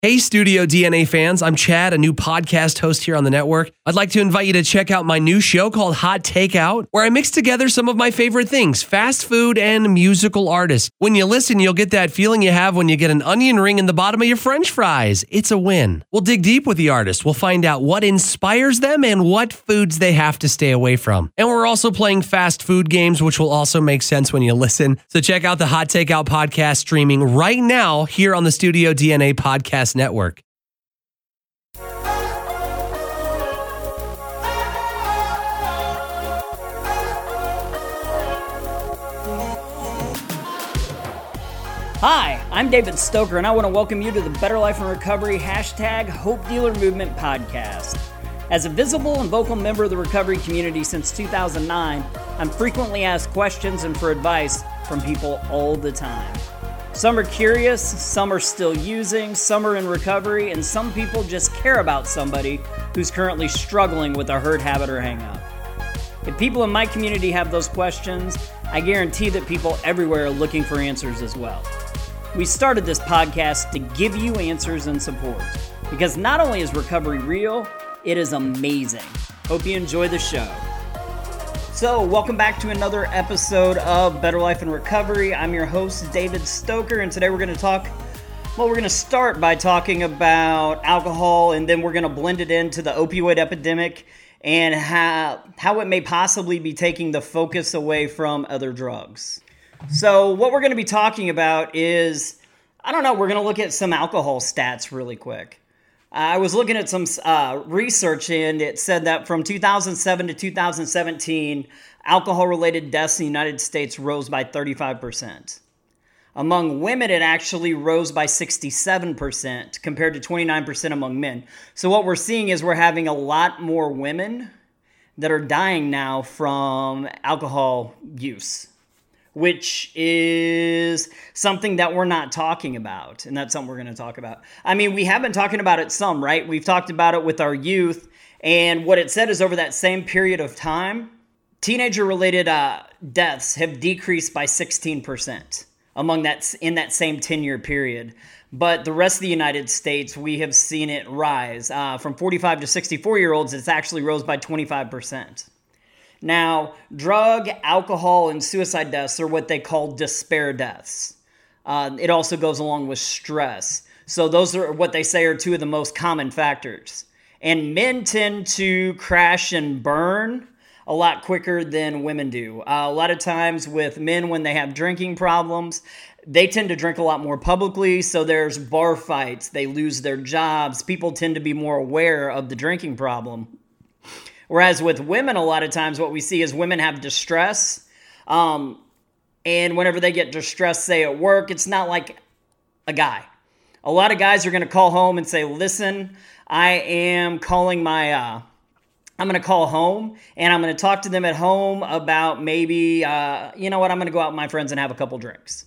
Hey, Studio DNA fans, I'm Chad, a new podcast host here on the network. I'd like to invite you to check out my new show called Hot Takeout, where I mix together some of my favorite things fast food and musical artists. When you listen, you'll get that feeling you have when you get an onion ring in the bottom of your french fries. It's a win. We'll dig deep with the artist, we'll find out what inspires them and what foods they have to stay away from. And we're also playing fast food games, which will also make sense when you listen. So check out the Hot Takeout podcast streaming right now here on the Studio DNA Podcast Network. Hi, I'm David Stoker, and I want to welcome you to the Better Life and Recovery hashtag Hope Dealer Movement podcast. As a visible and vocal member of the recovery community since 2009, I'm frequently asked questions and for advice from people all the time. Some are curious, some are still using, some are in recovery, and some people just care about somebody who's currently struggling with a hurt habit or hangup. If people in my community have those questions, I guarantee that people everywhere are looking for answers as well. We started this podcast to give you answers and support because not only is recovery real, it is amazing. Hope you enjoy the show. So, welcome back to another episode of Better Life and Recovery. I'm your host, David Stoker, and today we're going to talk. Well, we're going to start by talking about alcohol, and then we're going to blend it into the opioid epidemic and how, how it may possibly be taking the focus away from other drugs. So, what we're going to be talking about is I don't know, we're going to look at some alcohol stats really quick. I was looking at some uh, research and it said that from 2007 to 2017, alcohol related deaths in the United States rose by 35%. Among women, it actually rose by 67% compared to 29% among men. So, what we're seeing is we're having a lot more women that are dying now from alcohol use which is something that we're not talking about. And that's something we're going to talk about. I mean, we have been talking about it some, right? We've talked about it with our youth. And what it said is over that same period of time, teenager related uh, deaths have decreased by 16% among that in that same 10 year period. But the rest of the United States, we have seen it rise. Uh, from 45 to 64 year olds, it's actually rose by 25%. Now, drug, alcohol, and suicide deaths are what they call despair deaths. Uh, it also goes along with stress. So, those are what they say are two of the most common factors. And men tend to crash and burn a lot quicker than women do. Uh, a lot of times, with men, when they have drinking problems, they tend to drink a lot more publicly. So, there's bar fights, they lose their jobs. People tend to be more aware of the drinking problem. Whereas with women, a lot of times what we see is women have distress. Um, and whenever they get distressed, say at work, it's not like a guy. A lot of guys are going to call home and say, listen, I am calling my, uh, I'm going to call home and I'm going to talk to them at home about maybe, uh, you know what, I'm going to go out with my friends and have a couple drinks.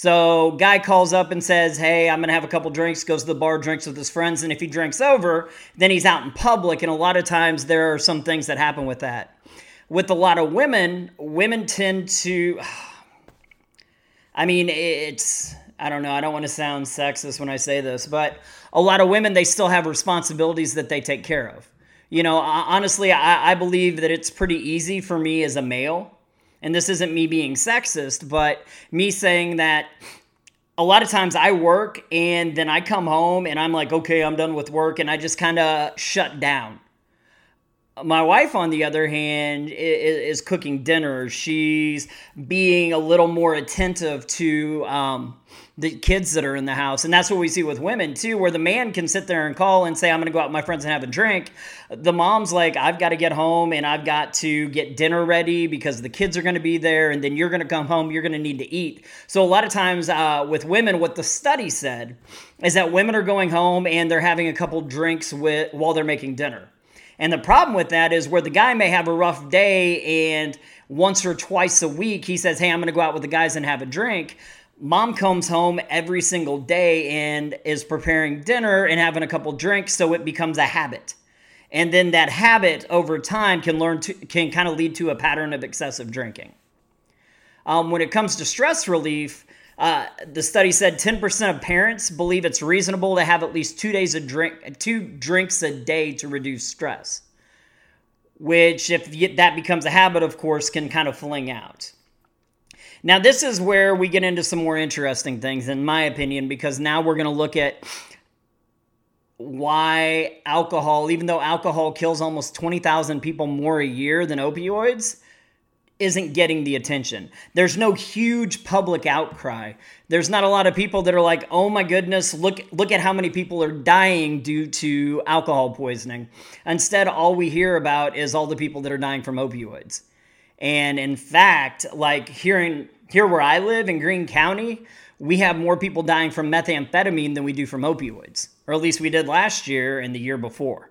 So, guy calls up and says, Hey, I'm going to have a couple drinks, goes to the bar, drinks with his friends. And if he drinks over, then he's out in public. And a lot of times there are some things that happen with that. With a lot of women, women tend to, I mean, it's, I don't know, I don't want to sound sexist when I say this, but a lot of women, they still have responsibilities that they take care of. You know, honestly, I, I believe that it's pretty easy for me as a male and this isn't me being sexist, but me saying that a lot of times I work and then I come home and I'm like, okay, I'm done with work, and I just kind of shut down. My wife, on the other hand, is, cooking dinner. She's being a little more attentive to um, the kids that are in the house. And that's what we see with women too, where the man can sit there and call and say, I'm going to go out with my friends and have a drink. The mom's like, I've got to get home and I've got to get dinner ready because the kids are going to be there. And then you're going to come home, you're going to need to eat. So, a lot of times uh, with women, what the study said is that women are going home and they're having a couple drinks with, while they're making dinner. And the problem with that is where the guy may have a rough day and once or twice a week he says, Hey, I'm going to go out with the guys and have a drink. Mom comes home every single day and is preparing dinner and having a couple drinks so it becomes a habit. And then that habit over time can learn to can kind of lead to a pattern of excessive drinking. Um, when it comes to stress relief Uh, the study said 10% of parents believe it's reasonable to have at least two days of drink, two drinks a day to reduce stress. Which, if that becomes a habit, of course, can kind of fling out. Now, this is where we get into some more interesting things, in my opinion, because now we're going to look at why alcohol, even though alcohol kills almost 20,000 people more a year than opioids, isn't getting the attention. There's no huge public outcry. There's not a lot of people that are like, "Oh my goodness, look look at how many people are dying due to alcohol poisoning." Instead, all we hear about is all the people that are dying from opioids. And in fact, like here in here where I live in Greene County, we have more people dying from methamphetamine than we do from opioids, or at least we did last year and the year before,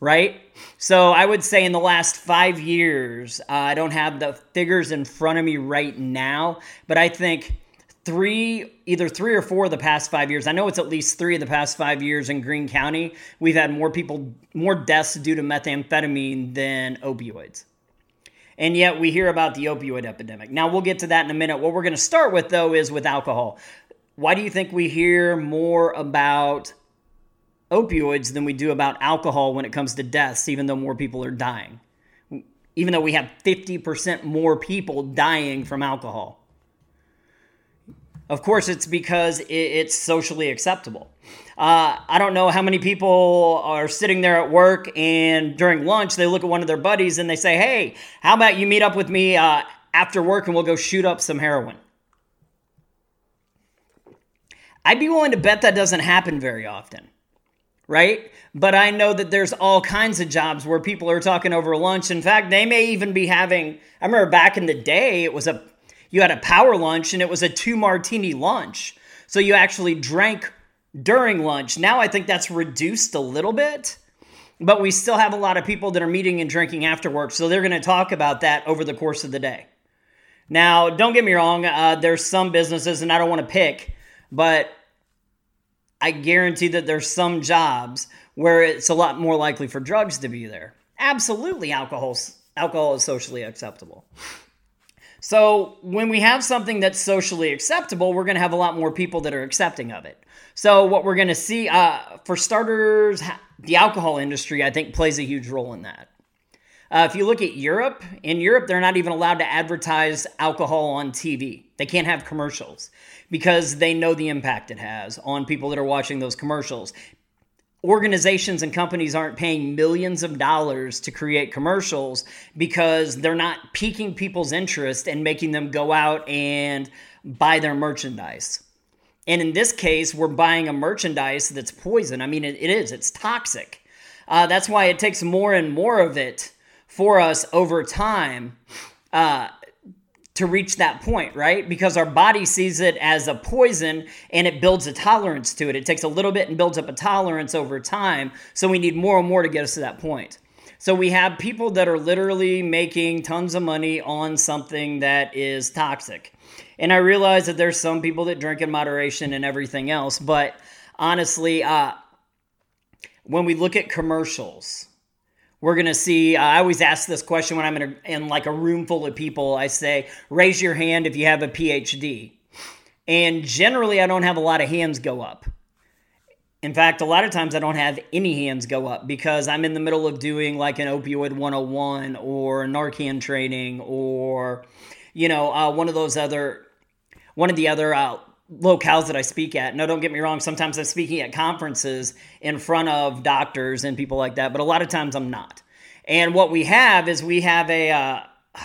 right? So I would say in the last five years, uh, I don't have the figures in front of me right now, but I think three, either three or four of the past five years, I know it's at least three of the past five years in Greene County, we've had more people, more deaths due to methamphetamine than opioids and yet we hear about the opioid epidemic. Now, we'll get to that in a minute. What we're going to start with, though, is with alcohol. Why do you think we hear more about opioids than we do about alcohol when it comes to deaths, even though more people are dying? Even though we have 50% more people dying from alcohol. Of course, it's because it's socially acceptable. Uh, I don't know how many people are sitting there at work and during lunch they look at one of their buddies and they say, "Hey, how about you meet up with me uh, after work and we'll go shoot up some heroin?" I'd be willing to bet that doesn't happen very often, right? But I know that there's all kinds of jobs where people are talking over lunch. In fact, they may even be having. I remember back in the day, it was a you had a power lunch and it was a two martini lunch. So you actually drank during lunch. Now I think that's reduced a little bit, but we still have a lot of people that are meeting and drinking after work. So they're going to talk about that over the course of the day. Now, don't get me wrong, uh, there's some businesses, and I don't want to pick, but I guarantee that there's some jobs where it's a lot more likely for drugs to be there. Absolutely, alcohol alcohol is socially acceptable. So when we have something that's socially acceptable, we're going to have a lot more people that are accepting of it. So what we're going to see, uh, for starters, the alcohol industry, I think, plays a huge role in that. Uh, if you look at Europe, in Europe, they're not even allowed to advertise alcohol on TV. They can't have commercials because they know the impact it has on people that are watching those commercials organizations and companies aren't paying millions of dollars to create commercials because they're not piquing people's interest and making them go out and buy their merchandise. And in this case, we're buying a merchandise that's poison. I mean, it, it is, it's toxic. Uh, that's why it takes more and more of it for us over time. Uh, to reach that point, right? Because our body sees it as a poison and it builds a tolerance to it. It takes a little bit and builds up a tolerance over time. So we need more and more to get us to that point. So we have people that are literally making tons of money on something that is toxic. And I realize that there's some people that drink in moderation and everything else, but honestly, uh, when we look at commercials, we're going to see uh, i always ask this question when i'm in, a, in like a room full of people. I say raise your hand if you have a phd and generally i don't have a lot of hands go up. In fact a lot of times i don't have any hands go up because i'm in the middle of doing like an opioid 101 or narcan training or you know uh, one of those other one of the other uh, locales that I speak at. No, don't get me wrong. Sometimes I'm speaking at conferences in front of doctors and people like that, but a lot of times I'm not. And what we have is we have a uh,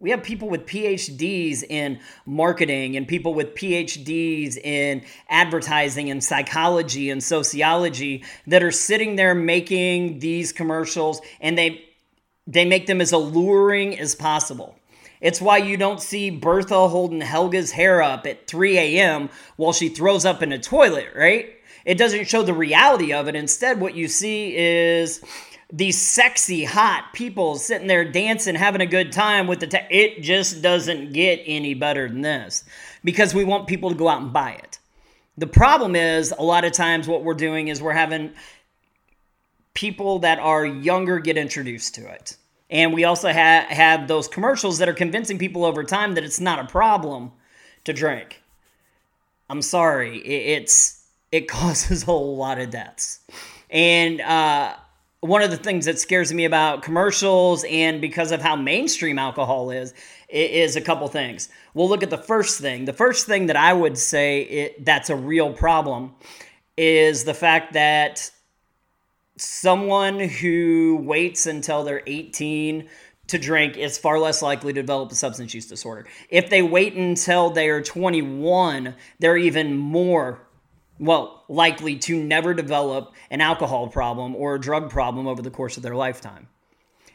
we have people with PhDs in marketing and people with PhDs in advertising and psychology and sociology that are sitting there making these commercials and they they make them as alluring as possible. It's why you don't see Bertha holding Helga's hair up at 3 a.m. while she throws up in a toilet, right? It doesn't show the reality of it. Instead, what you see is these sexy, hot people sitting there dancing, having a good time with the. Te- it just doesn't get any better than this because we want people to go out and buy it. The problem is, a lot of times, what we're doing is we're having people that are younger get introduced to it. And we also ha- have those commercials that are convincing people over time that it's not a problem to drink. I'm sorry, it's it causes a whole lot of deaths. And uh, one of the things that scares me about commercials and because of how mainstream alcohol is is a couple things. We'll look at the first thing. The first thing that I would say it, that's a real problem is the fact that someone who waits until they're 18 to drink is far less likely to develop a substance use disorder. If they wait until they are 21, they're even more well likely to never develop an alcohol problem or a drug problem over the course of their lifetime.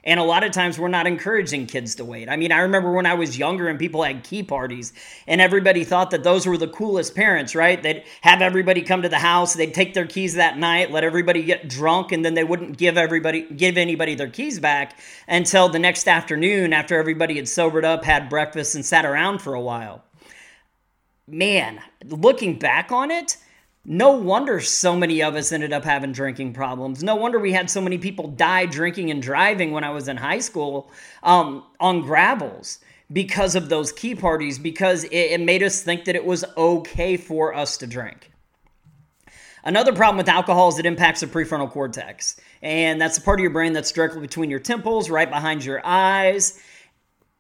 And a lot of times we're not encouraging kids to wait. I mean, I remember when I was younger and people had key parties and everybody thought that those were the coolest parents, right? They'd have everybody come to the house, they'd take their keys that night, let everybody get drunk, and then they wouldn't give everybody give anybody their keys back until the next afternoon after everybody had sobered up, had breakfast, and sat around for a while. Man, looking back on it, no wonder so many of us ended up having drinking problems. No wonder we had so many people die drinking and driving when I was in high school um, on gravels because of those key parties, because it, it made us think that it was okay for us to drink. Another problem with alcohol is it impacts the prefrontal cortex. And that's the part of your brain that's directly between your temples, right behind your eyes.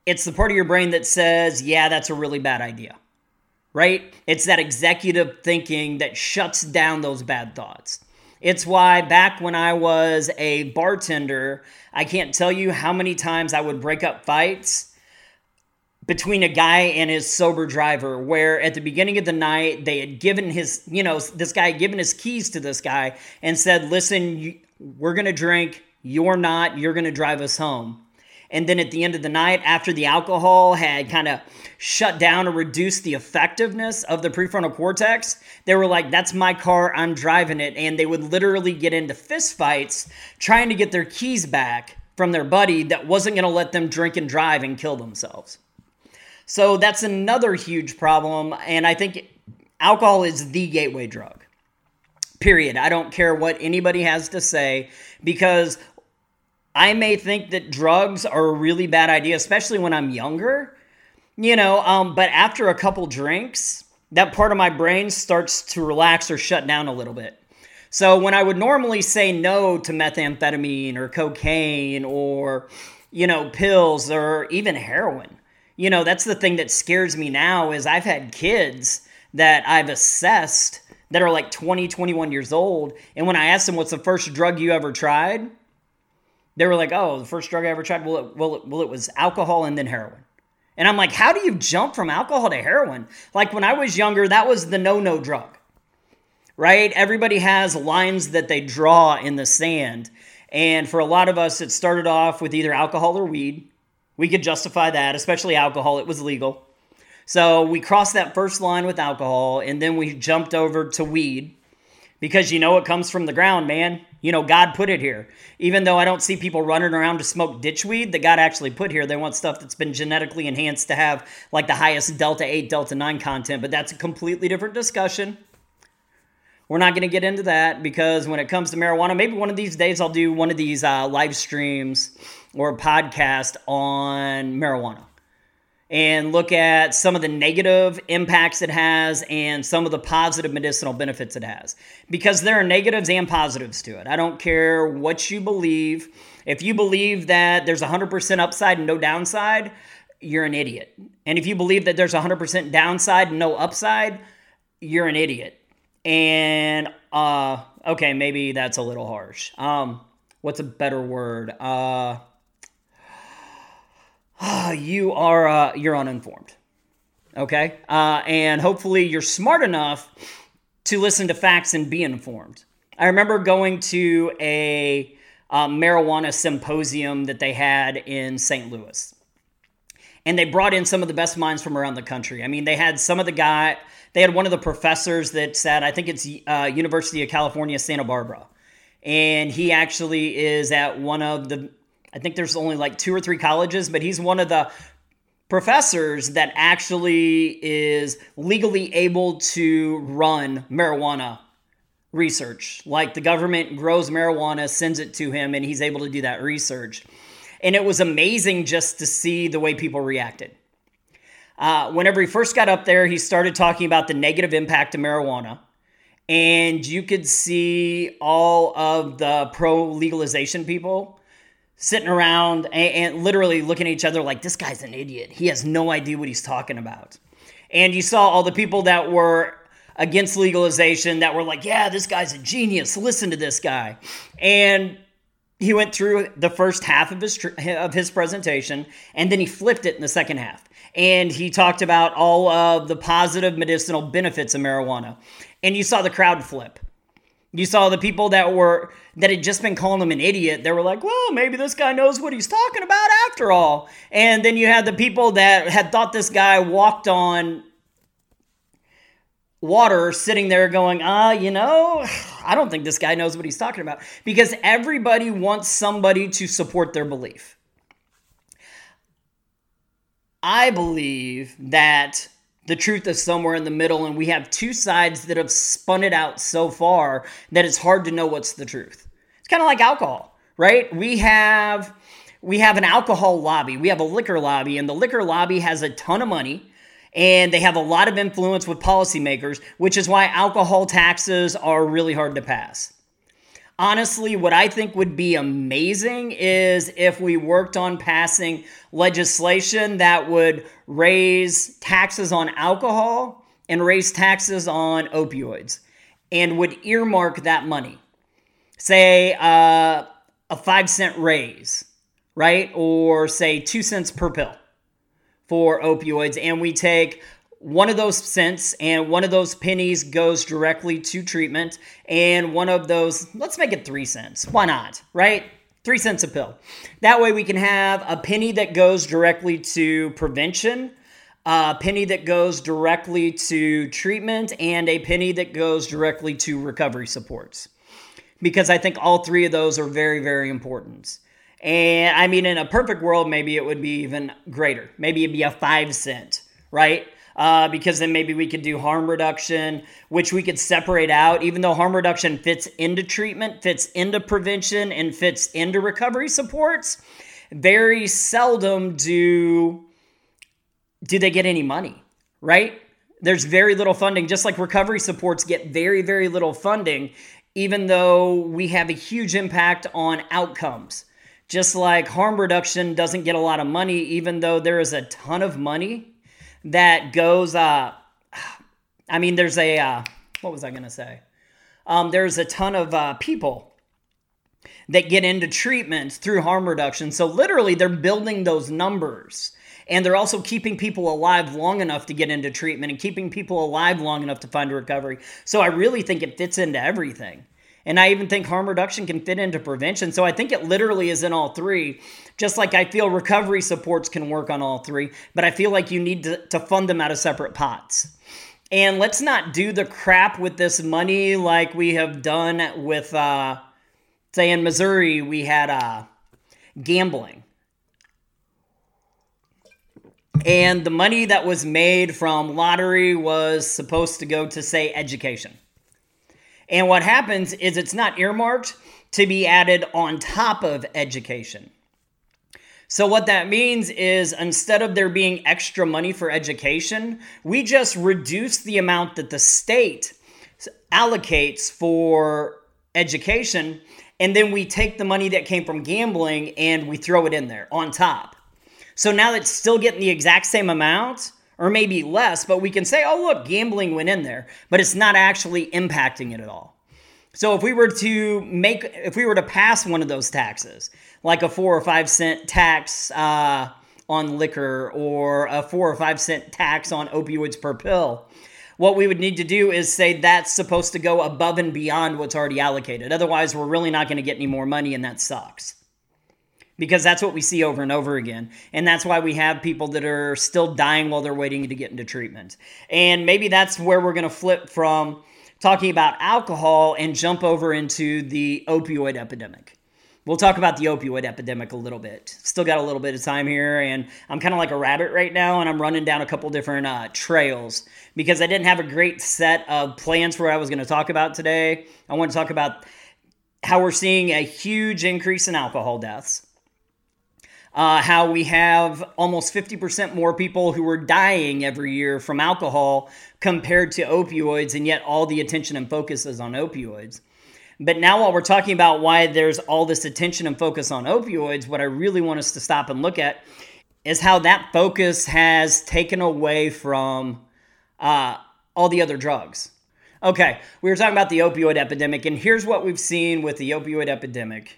It's the part of your brain that says, yeah, that's a really bad idea right? It's that executive thinking that shuts down those bad thoughts. It's why back when I was a bartender, I can't tell you how many times I would break up fights between a guy and his sober driver where at the beginning of the night they had given his you know this guy given his keys to this guy and said listen we're going to drink you're not you're going to drive us home and then at the end of the night, after the alcohol had kind of shut down or reduced the effectiveness of the prefrontal cortex, they were like, That's my car, I'm driving it. And they would literally get into fistfights trying to get their keys back from their buddy that wasn't going to let them drink and drive and kill themselves. So that's another huge problem. And I think alcohol is the gateway drug. Period. I don't care what anybody has to say because I may think that drugs are a really bad idea, especially when I'm younger, you know, um, but after a couple drinks, that part of my brain starts to relax or shut down a little bit. So when I would normally say no to methamphetamine or cocaine or, you know, pills or even heroin, you know, that's the thing that scares me now is I've had kids that I've assessed that are like 20, 21 years old. And when I ask them, what's the first drug you ever tried? They were like, "Oh, the first drug I ever tried, well, it, well, it, well, it was alcohol and then heroin." And I'm like, "How do you jump from alcohol to heroin?" Like when I was younger, that was the no-no drug, right? Everybody has lines that they draw in the sand, and for a lot of us, it started off with either alcohol or weed. We could justify that, especially alcohol; it was legal. So we crossed that first line with alcohol, and then we jumped over to weed because you know it comes from the ground, man. You know, God put it here. Even though I don't see people running around to smoke ditchweed that God actually put here, they want stuff that's been genetically enhanced to have like the highest Delta 8, Delta 9 content, but that's a completely different discussion. We're not going to get into that because when it comes to marijuana, maybe one of these days I'll do one of these uh, live streams or podcast on marijuana and look at some of the negative impacts it has and some of the positive medicinal benefits it has. Because there are negatives and positives to it. I don't care what you believe. If you believe that there's 100% upside and no downside, you're an idiot. And if you believe that there's 100% downside and no upside, you're an idiot. And uh okay, maybe that's a little harsh. Um what's a better word? Uh you are uh, you're uninformed. Okay, uh, and hopefully you're smart enough to listen to facts and be informed. I remember going to a uh, marijuana symposium that they had in St. Louis, and they brought in some of the best minds from around the country. I mean, they had some of the guy. They had one of the professors that said, I think it's uh, University of California, Santa Barbara and he actually is at one of the I think there's only like two or three colleges, but he's one of the professors that actually is legally able to run marijuana research. Like the government grows marijuana, sends it to him, and he's able to do that research. And it was amazing just to see the way people reacted. Uh, whenever he first got up there, he started talking about the negative impact of marijuana. And you could see all of the pro legalization people sitting around and, and, literally looking at each other like, this guy's an idiot. He has no idea what he's talking about. And you saw all the people that were against legalization that were like, yeah, this guy's a genius. Listen to this guy. And he went through the first half of his of his presentation and then he flipped it in the second half and he talked about all of the positive medicinal benefits of marijuana and you saw the crowd flip you saw the people that were that had just been calling him an idiot they were like well maybe this guy knows what he's talking about after all and then you had the people that had thought this guy walked on water sitting there going, ah, uh, you know, I don't think this guy knows what he's talking about. Because everybody wants somebody to support their belief. I believe that the truth is somewhere in the middle, and we have two sides that have spun it out so far that it's hard to know what's the truth. It's kind of like alcohol, right? We have we have an alcohol lobby, we have a liquor lobby, and the liquor lobby has a ton of money and they have a lot of influence with policymakers, which is why alcohol taxes are really hard to pass. Honestly, what I think would be amazing is if we worked on passing legislation that would raise taxes on alcohol and raise taxes on opioids and would earmark that money. Say uh, a five cent raise, right? Or say two cents per pill for opioids, and we take one of those cents and one of those pennies goes directly to treatment, and one of those, let's make it three cents. Why not, right? Three cents a pill. That way we can have a penny that goes directly to prevention, a penny that goes directly to treatment, and a penny that goes directly to recovery supports. Because I think all three of those are very, very important. And I mean, in a perfect world, maybe it would be even greater. Maybe it'd be a five cent, right? Uh, because then maybe we could do harm reduction, which we could separate out, even though harm reduction fits into treatment, fits into prevention, and fits into recovery supports. Very seldom do do they get any money, right? There's very little funding, just like recovery supports get very, very little funding, even though we have a huge impact on outcomes. Just like harm reduction doesn't get a lot of money, even though there is a ton of money that goes. Uh, I mean, there's a uh, what was I gonna say? Um, there's a ton of uh, people that get into treatment through harm reduction. So literally, they're building those numbers. And they're also keeping people alive long enough to get into treatment and keeping people alive long enough to find a recovery. So I really think it fits into everything. And I even think harm reduction can fit into prevention. So I think it literally is in all three. Just like I feel recovery supports can work on all three, but I feel like you need to, to fund them out of separate pots. And let's not do the crap with this money like we have done with, uh, say, in Missouri, we had uh, gambling. And the money that was made from lottery was supposed to go to, say, education. And what happens is it's not earmarked to be added on top of education. So, what that means is instead of there being extra money for education, we just reduce the amount that the state allocates for education, and then we take the money that came from gambling and we throw it in there on top. So now it's still getting the exact same amount, or maybe less, but we can say, oh, look, gambling went in there, but it's not actually impacting it at all. So if we were to make, if we were to pass one of those taxes, like a four or five cent tax uh, on liquor or a four or five cent tax on opioids per pill, what we would need to do is say that's supposed to go above and beyond what's already allocated. Otherwise, we're really not going to get any more money, and that sucks because that's what we see over and over again. And that's why we have people that are still dying while they're waiting to get into treatment. And maybe that's where we're going to flip from talking about alcohol and jump over into the opioid epidemic. We'll talk about the opioid epidemic a little bit. Still got a little bit of time here, and I'm kind of like a rabbit right now, and I'm running down a couple different uh, trails because I didn't have a great set of plans for what I was going to talk about today. I want to talk about how we're seeing a huge increase in alcohol deaths uh, how we have almost 50% more people who are dying every year from alcohol compared to opioids, and yet all the attention and focus is on opioids. But now, while we're talking about why there's all this attention and focus on opioids, what I really want us to stop and look at is how that focus has taken away from uh, all the other drugs. Okay, we were talking about the opioid epidemic, and here's what we've seen with the opioid epidemic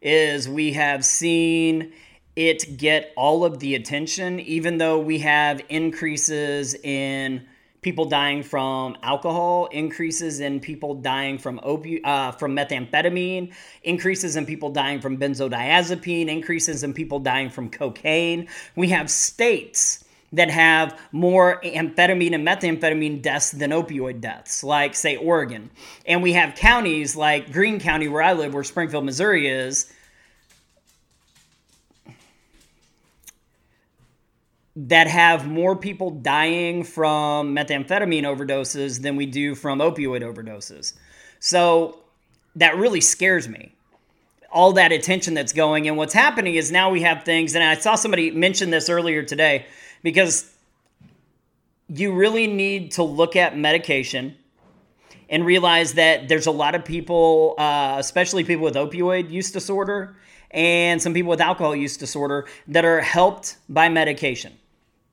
is we have seen it get all of the attention, even though we have increases in people dying from alcohol, increases in people dying from opi- uh, from methamphetamine, increases in people dying from benzodiazepine, increases in people dying from cocaine. We have states that have more amphetamine and methamphetamine deaths than opioid deaths, like, say, Oregon. And we have counties like Greene County, where I live, where Springfield, Missouri is, that have more people dying from methamphetamine overdoses than we do from opioid overdoses. So that really scares me. All that attention that's going. And what's happening is now we have things, and I saw somebody mention this earlier today because you really need to look at medication and realize that there's a lot of people, uh, especially people with opioid use disorder and some people with alcohol use disorder, that are helped by medication.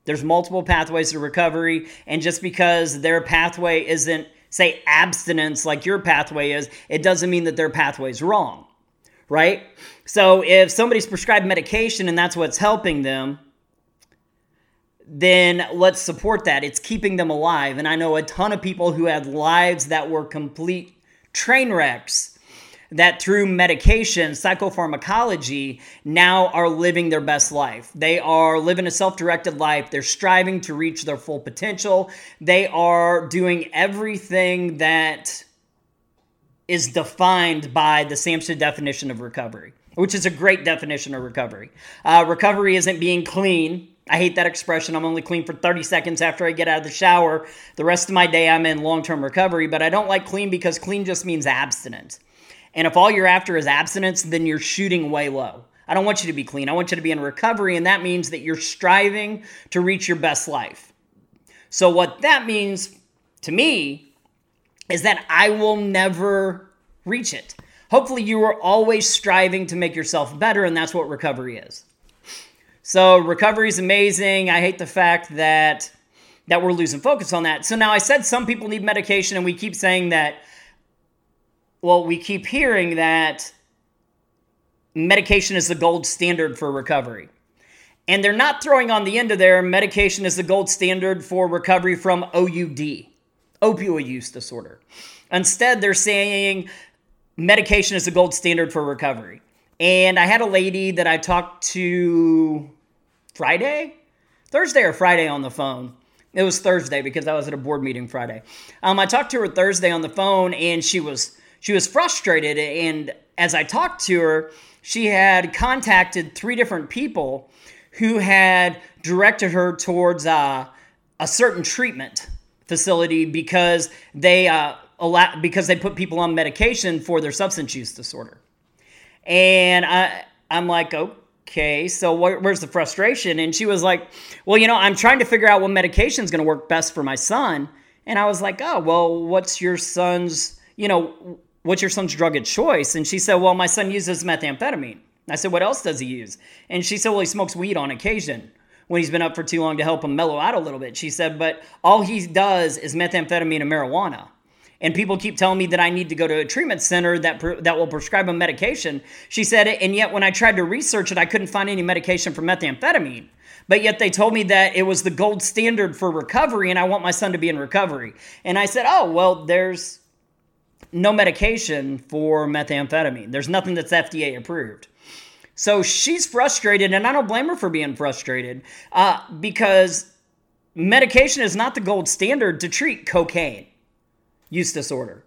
There's multiple pathways to recovery, and just because their pathway isn't, say, abstinence like your pathway is, it doesn't mean that their pathway is wrong, right? So if somebody's prescribed medication and that's what's helping them, then let's support that. It's keeping them alive. And I know a ton of people who had lives that were complete train wrecks that through medication, psychopharmacology, now are living their best life. They are living a self directed life. They're striving to reach their full potential. They are doing everything that is defined by the SAMHSA definition of recovery, which is a great definition of recovery. Uh, recovery isn't being clean, I hate that expression. I'm only clean for 30 seconds after I get out of the shower. The rest of my day, I'm in long term recovery, but I don't like clean because clean just means abstinent. And if all you're after is abstinence, then you're shooting way low. I don't want you to be clean. I want you to be in recovery, and that means that you're striving to reach your best life. So, what that means to me is that I will never reach it. Hopefully, you are always striving to make yourself better, and that's what recovery is. So recovery is amazing. I hate the fact that that we're losing focus on that. So now I said some people need medication, and we keep saying that. Well, we keep hearing that medication is the gold standard for recovery. And they're not throwing on the end of there, medication is the gold standard for recovery from OUD, opioid use disorder. Instead, they're saying medication is the gold standard for recovery. And I had a lady that I talked to Friday, Thursday or Friday on the phone. It was Thursday because I was at a board meeting Friday. Um, I talked to her Thursday on the phone, and she was she was frustrated. And as I talked to her, she had contacted three different people who had directed her towards uh, a certain treatment facility because they uh, allow, because they put people on medication for their substance use disorder. And I I'm like, okay, so where's the frustration? And she was like, well, you know, I'm trying to figure out what medication is going to work best for my son. And I was like, oh, well, what's your son's, you know, what's your son's drug of choice? And she said, well, my son uses methamphetamine. I said, what else does he use? And she said, well, he smokes weed on occasion when he's been up for too long to help him mellow out a little bit. She said, but all he does is methamphetamine and marijuana and people keep telling me that I need to go to a treatment center that that will prescribe a medication. She said and yet when I tried to research it, I couldn't find any medication for methamphetamine. But yet they told me that it was the gold standard for recovery, and I want my son to be in recovery. And I said, "Oh, well, there's no medication for methamphetamine. There's nothing that's FDA approved." So she's frustrated, and I don't blame her for being frustrated uh, because medication is not the gold standard to treat cocaine use disorder,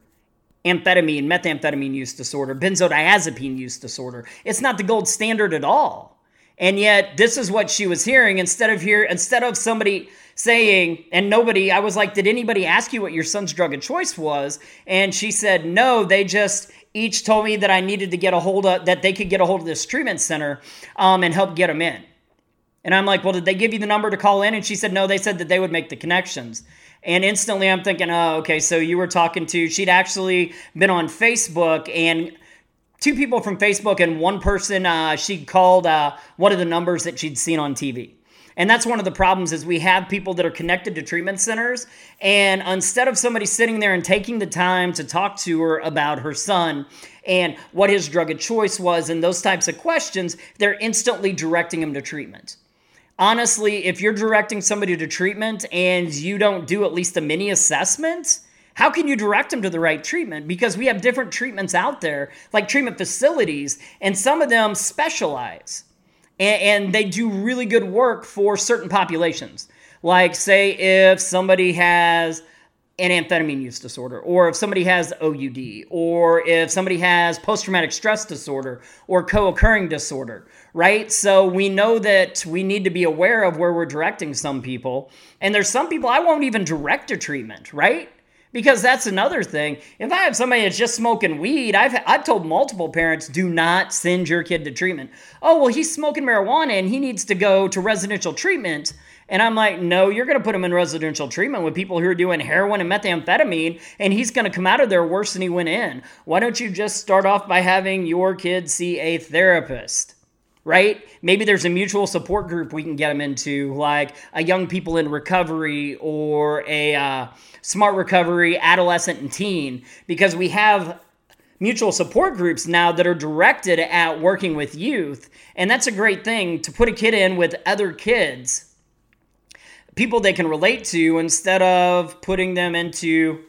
amphetamine, methamphetamine use disorder, benzodiazepine use disorder. It's not the gold standard at all. And yet this is what she was hearing instead of here instead of somebody saying and nobody I was like did anybody ask you what your son's drug of choice was and she said no they just each told me that I needed to get a hold of that they could get a hold of this treatment center um, and help get them in. And I'm like, well, did they give you the number to call in? And she said, no, they said that they would make the connections. And instantly I'm thinking, oh, okay, so you were talking to, she'd actually been on Facebook and two people from Facebook and one person, uh, she called uh, one of the numbers that she'd seen on TV. And that's one of the problems is we have people that are connected to treatment centers and instead of somebody sitting there and taking the time to talk to her about her son and what his drug of choice was and those types of questions, they're instantly directing him to treatment honestly, if you're directing somebody to treatment and you don't do at least a mini assessment, how can you direct them to the right treatment? Because we have different treatments out there, like treatment facilities, and some of them specialize and, and they do really good work for certain populations. Like, say, if somebody has an amphetamine use disorder, or if somebody has OUD, or if somebody has post traumatic stress disorder or co occurring disorder, right? So we know that we need to be aware of where we're directing some people. And there's some people I won't even direct to treatment, right? Because that's another thing. If I have somebody that's just smoking weed, I've, I've told multiple parents do not send your kid to treatment. Oh, well, he's smoking marijuana and he needs to go to residential treatment. And I'm like, no, you're going to put him in residential treatment with people who are doing heroin and methamphetamine, and he's going to come out of there worse than he went in. Why don't you just start off by having your kid see a therapist? Right? Maybe there's a mutual support group we can get them into, like a young people in recovery or a uh, smart recovery adolescent and teen, because we have mutual support groups now that are directed at working with youth. And that's a great thing to put a kid in with other kids people they can relate to instead of putting them into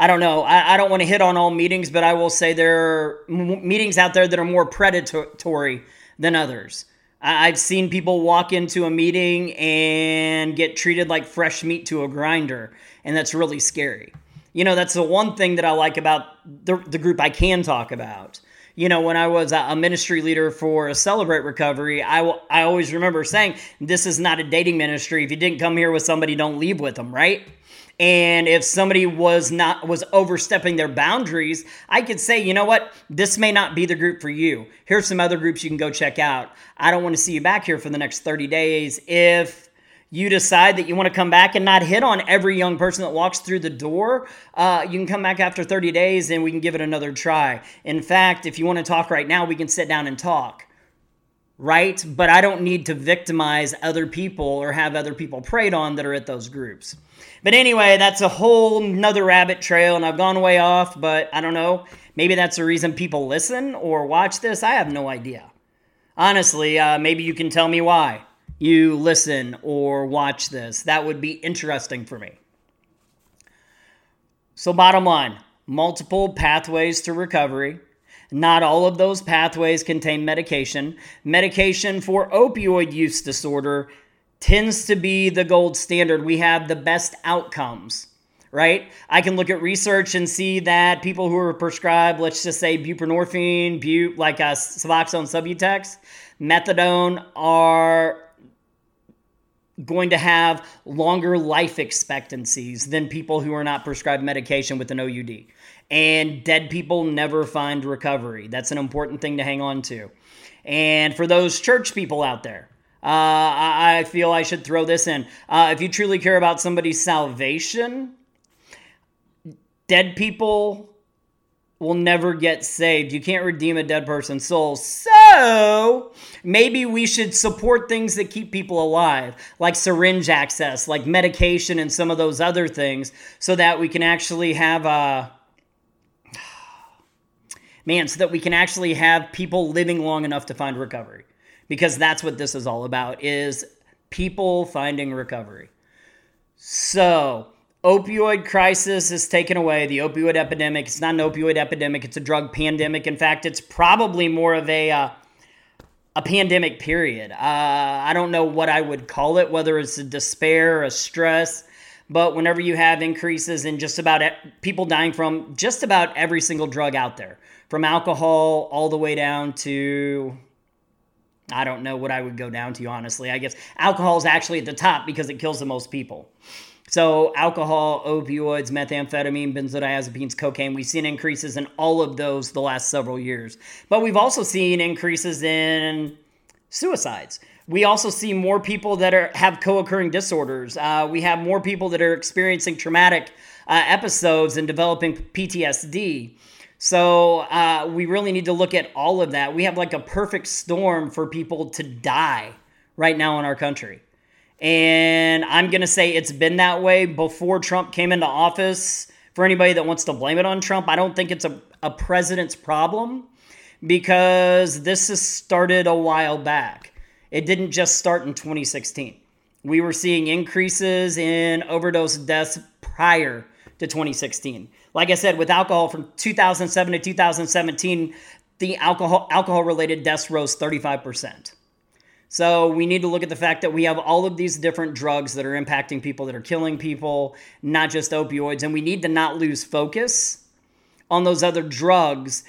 I don't know. I, I don't want to hit on all meetings, but I will say there are m- meetings out there that are more predatory than others. I've seen people walk into a meeting and get treated like fresh meat to a grinder, and that's really scary. You know, that's the one thing that I like about the, the group I can talk about you know, when I was a ministry leader for Celebrate Recovery, I, I always remember saying, this is not a dating ministry. If you didn't come here with somebody, don't leave with them, right? And if somebody was not was overstepping their boundaries, I could say, you know what, this may not be the group for you. Here's some other groups you can go check out. I don't want to see you back here for the next 30 days if you decide that you want to come back and not hit on every young person that walks through the door, uh, you can come back after 30 days and we can give it another try. In fact, if you want to talk right now, we can sit down and talk. Right? But I don't need to victimize other people or have other people preyed on that are at those groups. But anyway, that's a whole nother rabbit trail, and I've gone way off, but I don't know. Maybe that's the reason people listen or watch this. I have no idea. Honestly, uh, maybe you can tell me why you listen or watch this. That would be interesting for me. So, bottom line multiple pathways to recovery. Not all of those pathways contain medication. Medication for opioid use disorder tends to be the gold standard. We have the best outcomes, right? I can look at research and see that people who are prescribed, let's just say buprenorphine, but like a uh, Suboxone Subutex, methadone are going to have longer life expectancies than people who are not prescribed medication with an OUD. And dead people never find recovery. That's an important thing to hang on to. And for those church people out there, uh, I feel I should throw this in. Uh, if you truly care about somebody's salvation, dead people will never get saved. You can't redeem a dead person's soul. So maybe we should support things that keep people alive, like syringe access, like medication, and some of those other things, so that we can actually have a. Uh, man, so that we can actually have people living long enough to find recovery. Because that's what this is all about is people finding recovery. So, opioid crisis is taken away. The opioid epidemic, it's not an opioid epidemic, it's a drug pandemic. In fact, it's probably more of a uh, a pandemic period. Uh, I don't know what I would call it, whether it's a despair, a stress, but whenever you have increases in just about people dying from just about every single drug out there, from alcohol all the way down to I don't know what I would go down to, honestly. I guess alcohol is actually at the top because it kills the most people. So, alcohol, opioids, methamphetamine, benzodiazepines, cocaine, we've seen increases in all of those the last several years. But we've also seen increases in suicides. We also see more people that are have co-occurring disorders. Uh, we have more people that are experiencing traumatic uh, episodes and developing PTSD. So uh, we really need to look at all of that. We have like a perfect storm for people to die right now in our country. And I'm going to say it's been that way before Trump came into office. For anybody that wants to blame it on Trump, I don't think it's a, a president's problem because this has started a while back. It didn't just start in 2016. We were seeing increases in overdose deaths prior to 2016. Like I said, with alcohol from 2007 to 2017, the alcohol alcohol related deaths rose 35%. So we need to look at the fact that we have all of these different drugs that are impacting people, that are killing people, not just opioids. And we need to not lose focus on those other drugs,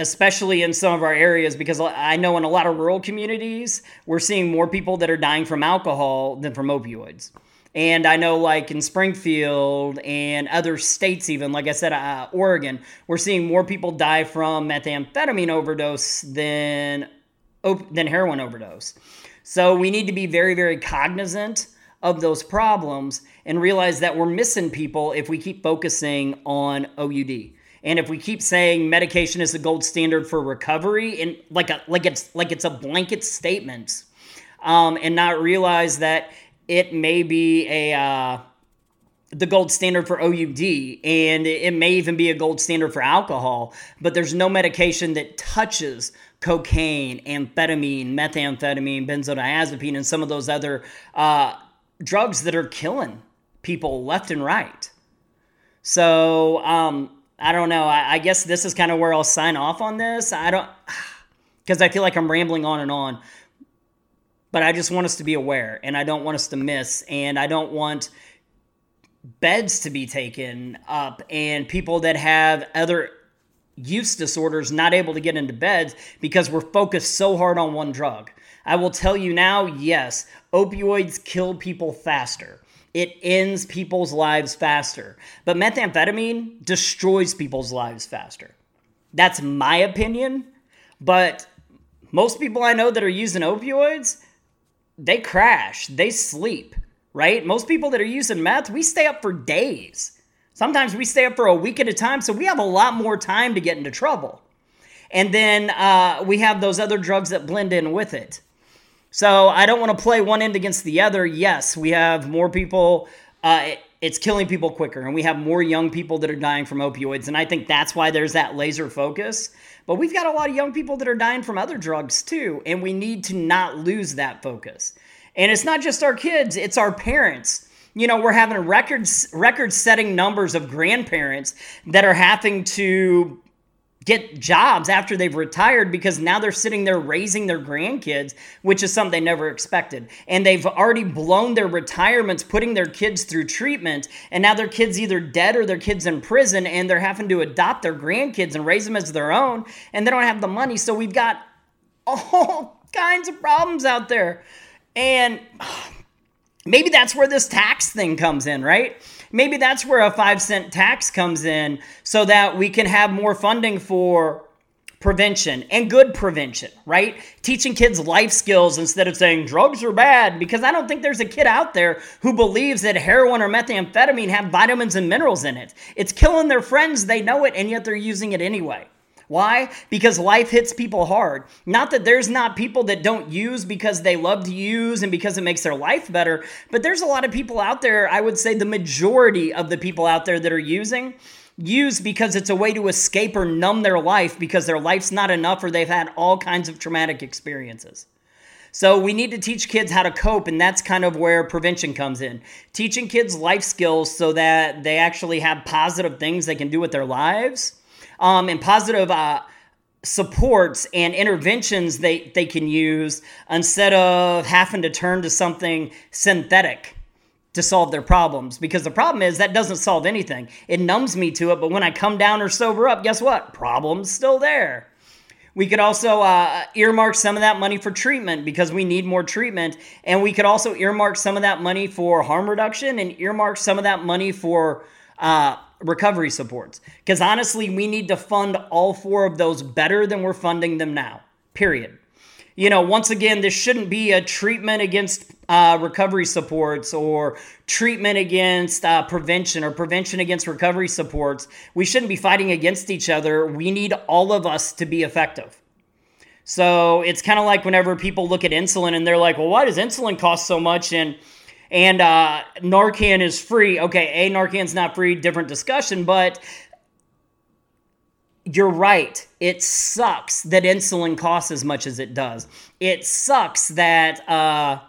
especially in some of our areas, because I know in a lot of rural communities, we're seeing more people that are dying from alcohol than from opioids. And I know, like in Springfield and other states, even like I said, uh, Oregon, we're seeing more people die from methamphetamine overdose than op- than heroin overdose. So we need to be very, very cognizant of those problems and realize that we're missing people if we keep focusing on OUD. And if we keep saying medication is the gold standard for recovery, and like a like it's like it's a blanket statement, um, and not realize that it may be a uh, the gold standard for OUD, and it may even be a gold standard for alcohol. But there's no medication that touches cocaine, amphetamine, methamphetamine, benzodiazepine, and some of those other uh, drugs that are killing people left and right. So um, I don't know. I, I guess this is kind of where I'll sign off on this. I don't, because I feel like I'm rambling on and on. But I just want us to be aware, and I don't want us to miss, and I don't want beds to be taken up and people that have other use disorders not able to get into beds because we're focused so hard on one drug. I will tell you now yes, opioids kill people faster. It ends people's lives faster. But methamphetamine destroys people's lives faster. That's my opinion. But most people I know that are using opioids, they crash, they sleep, right? Most people that are using meth, we stay up for days. Sometimes we stay up for a week at a time, so we have a lot more time to get into trouble. And then uh, we have those other drugs that blend in with it. So I don't want to play one end against the other. Yes, we have more people. Uh, it's killing people quicker, and we have more young people that are dying from opioids. And I think that's why there's that laser focus. But we've got a lot of young people that are dying from other drugs too, and we need to not lose that focus. And it's not just our kids, it's our parents you know, we're having records record setting numbers of grandparents that are having to get jobs after they've retired because now they're sitting there raising their grandkids, which is something they never expected. And they've already blown their retirements, putting their kids through treatment, and now their kids either dead or their kids in prison, and they're having to adopt their grandkids and raise them as their own, and they don't have the money. So we've got all kinds of problems out there. And Maybe that's where this tax thing comes in, right? Maybe that's where a five cent tax comes in so that we can have more funding for prevention and good prevention, right? Teaching kids life skills instead of saying drugs are bad, because I don't think there's a kid out there who believes that heroin or methamphetamine have vitamins and minerals in it. It's killing their friends, they know it, and yet they're using it anyway. Why? Because life hits people hard. Not that there's not people that don't use because they love to use and because it makes their life better, but there's a lot of people out there, I would say the majority of the people out there that are using use because it's a way to escape or numb their life because their life's not enough or they've had all kinds of traumatic experiences. So we need to teach kids how to cope, and that's kind of where prevention comes in. Teaching kids life skills so that they actually have positive things they can do with their lives um, and positive uh, supports and interventions they, they can use instead of having to turn to something synthetic to solve their problems. Because the problem is that doesn't solve anything. It numbs me to it, but when I come down or sober up, guess what? Problem's still there. We could also uh, earmark some of that money for treatment because we need more treatment. And we could also earmark some of that money for harm reduction and earmark some of that money for uh, recovery supports. Because honestly, we need to fund all four of those better than we're funding them now, period. You know, once again, this shouldn't be a treatment against uh, recovery supports or treatment against uh, prevention or prevention against recovery supports. We shouldn't be fighting against each other. We need all of us to be effective. So it's kind of like whenever people look at insulin and they're like, well, why does insulin cost so much? And and uh, Narcan is free. Okay, A, Narcan's not free, different discussion, but you're right. It sucks that insulin costs as much as it does. It sucks that, uh,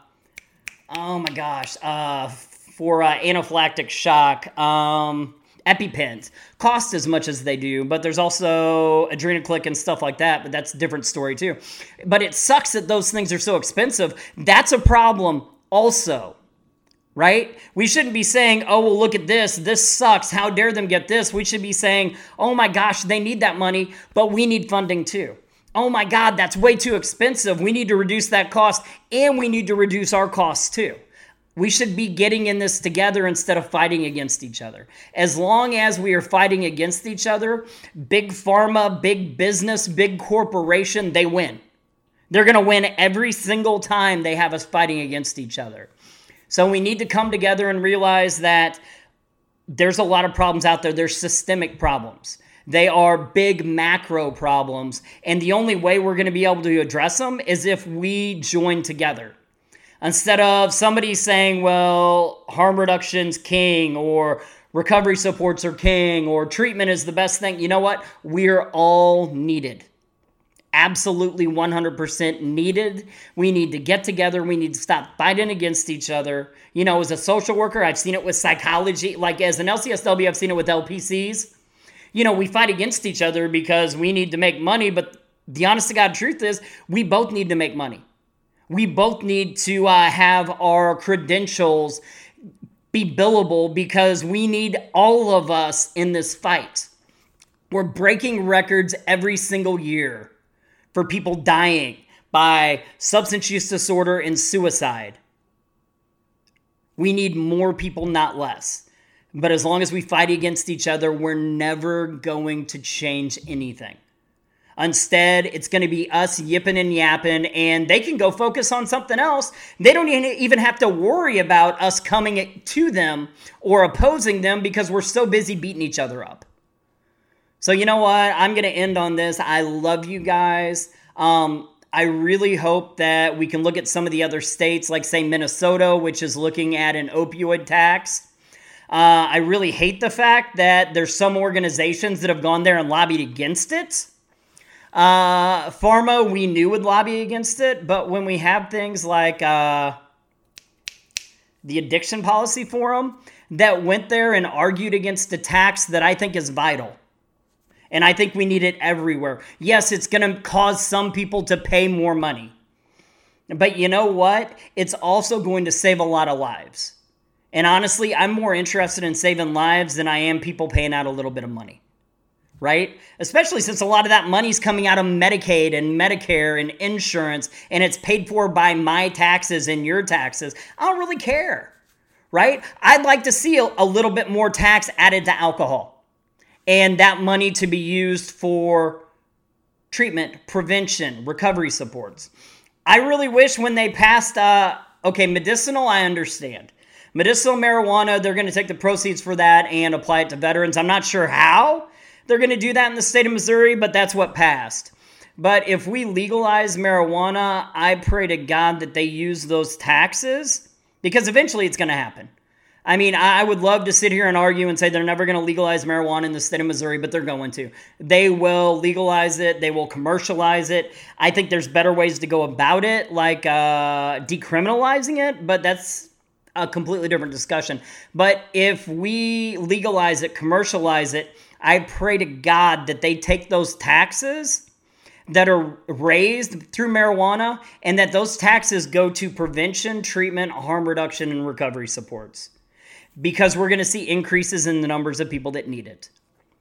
oh my gosh, uh, for uh, anaphylactic shock, um, EpiPens cost as much as they do, but there's also Adrenaclick and stuff like that, but that's a different story too. But it sucks that those things are so expensive. That's a problem also right? We shouldn't be saying, oh, well, look at this. This sucks. How dare them get this? We should be saying, oh my gosh, they need that money, but we need funding too. Oh my God, that's way too expensive. We need to reduce that cost and we need to reduce our costs too. We should be getting in this together instead of fighting against each other. As long as we are fighting against each other, big pharma, big business, big corporation, they win. They're going to win every single time they have us fighting against each other. So we need to come together and realize that there's a lot of problems out there. There's systemic problems. They are big macro problems. And the only way we're going to be able to address them is if we join together. Instead of somebody saying, well, harm reduction's king or recovery supports are king or treatment is the best thing. You know what? We're all needed absolutely 100% needed. We need to get together. We need to stop fighting against each other. You know, as a social worker, I've seen it with psychology. Like as an LCSW, I've seen it with LPCs. You know, we fight against each other because we need to make money, but the honest to God truth is we both need to make money. We both need to uh, have our credentials be billable because we need all of us in this fight. We're breaking records every single year for people dying by substance use disorder and suicide. We need more people, not less. But as long as we fight against each other, we're never going to change anything. Instead, it's going to be us yipping and yapping, and they can go focus on something else. They don't even have to worry about us coming to them or opposing them because we're so busy beating each other up. So, you know what? I'm going to end on this. I love you guys. Um, I really hope that we can look at some of the other states, like, say, Minnesota, which is looking at an opioid tax. Uh, I really hate the fact that there's some organizations that have gone there and lobbied against it. Uh, Pharma, we knew would lobby against it, but when we have things like uh, the Addiction Policy Forum that went there and argued against a tax that I think is vital and I think we need it everywhere. Yes, it's going to cause some people to pay more money. But you know what? It's also going to save a lot of lives. And honestly, I'm more interested in saving lives than I am people paying out a little bit of money. Right? Especially since a lot of that money's coming out of Medicaid and Medicare and insurance, and it's paid for by my taxes and your taxes. I don't really care. Right? I'd like to see a, little bit more tax added to alcohol and that money to be used for treatment, prevention, recovery supports. I really wish when they passed, uh, okay, medicinal, I understand. Medicinal marijuana, they're going to take the proceeds for that and apply it to veterans. I'm not sure how they're going to do that in the state of Missouri, but that's what passed. But if we legalize marijuana, I pray to God that they use those taxes because eventually it's going to happen. I mean, I would love to sit here and argue and say they're never going to legalize marijuana in the state of Missouri, but they're going to. They will legalize it, they will commercialize it. I think there's better ways to go about it, like uh, decriminalizing it, but that's a completely different discussion. But if we legalize it, commercialize it, I pray to God that they take those taxes that are raised through marijuana and that those taxes go to prevention, treatment, harm reduction, and recovery supports because we're going to see increases in the numbers of people that need it.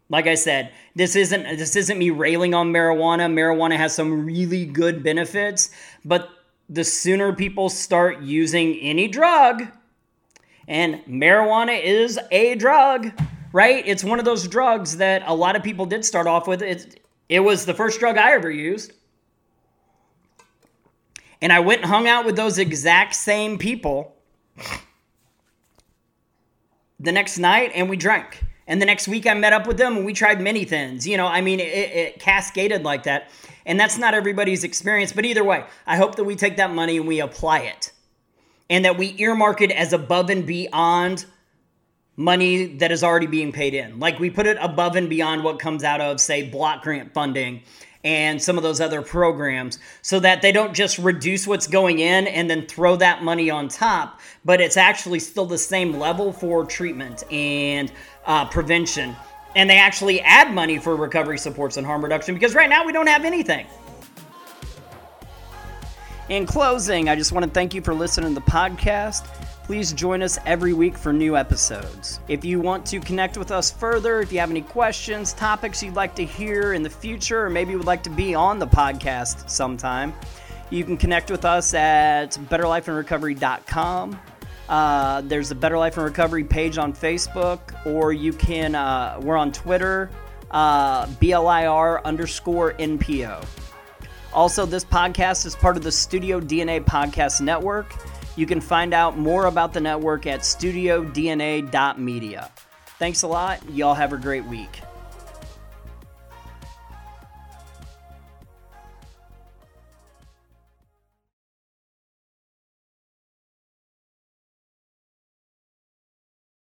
Like I said, this isn't this isn't me railing on marijuana. Marijuana has some really good benefits, but the sooner people start using any drug, and marijuana is a drug, right? It's one of those drugs that a lot of people did start off with. It, it was the first drug I ever used. And I went and hung out with those exact same people the next night and we drank. And the next week I met up with them and we tried many things. You know, I mean, it, it cascaded like that. And that's not everybody's experience. But either way, I hope that we take that money and we apply it and that we earmark it as above and beyond money that is already being paid in. Like we put it above and beyond what comes out of, say, block grant funding and some of those other programs so that they don't just reduce what's going in and then throw that money on top, but it's actually still the same level for treatment and uh, prevention. And they actually add money for recovery supports and harm reduction because right now we don't have anything. In closing, I just want to thank you for listening to the podcast. Please join us every week for new episodes. If you want to connect with us further, if you have any questions, topics you'd like to hear in the future, or maybe would like to be on the podcast sometime, you can connect with us at betterlifeinrecovery.com. Uh, there's a Better Life in Recovery page on Facebook, or you can, uh, we're on Twitter, uh, BLIR underscore NPO. Also, this podcast is part of the Studio DNA Podcast Network. You can find out more about the network at studiodna.media. Thanks a lot. Y'all have a great week.